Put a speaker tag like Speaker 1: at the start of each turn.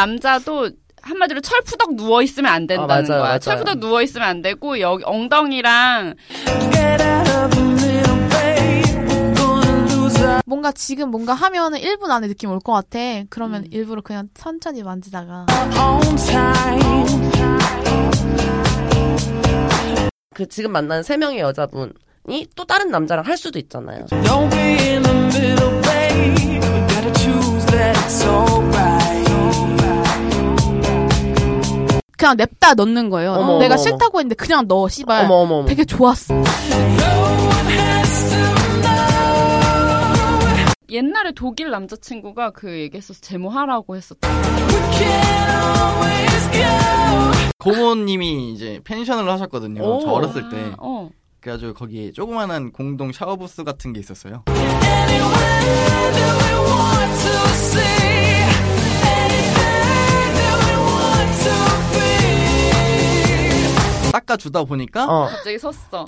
Speaker 1: 남자도 한마디로 철푸덕 누워 있으면 안 된다는
Speaker 2: 아, 맞아요,
Speaker 1: 거야.
Speaker 2: 맞아요.
Speaker 1: 철푸덕 누워 있으면 안 되고 여기 엉덩이랑
Speaker 3: 뭔가 지금 뭔가 하면은 1분 안에 느낌 올 것 같아. 그러면 일부러 그냥 천천히 만지다가
Speaker 2: 그 지금 만나는 세 명의 여자분이 또 다른 남자랑 할 수도 있잖아요.
Speaker 3: 그냥 냅다 넣는 거예요.
Speaker 2: 어머,
Speaker 3: 내가
Speaker 2: 어머,
Speaker 3: 싫다고 했는데 그냥 넣어 씨발.
Speaker 2: 어머 어머 어머.
Speaker 3: 되게 좋았어.
Speaker 1: 옛날에 독일 남자친구가 그 얘기했었어. 제모하라고 했었다.
Speaker 4: 고모님이 이제 펜션을 하셨거든요.
Speaker 2: 오.
Speaker 4: 저 어렸을 때.
Speaker 1: 어.
Speaker 4: 그래가지고 거기에 조그만한 공동 샤워 부스 같은 게 있었어요. 닦아주다 보니까
Speaker 2: 어.
Speaker 1: 갑자기 섰어.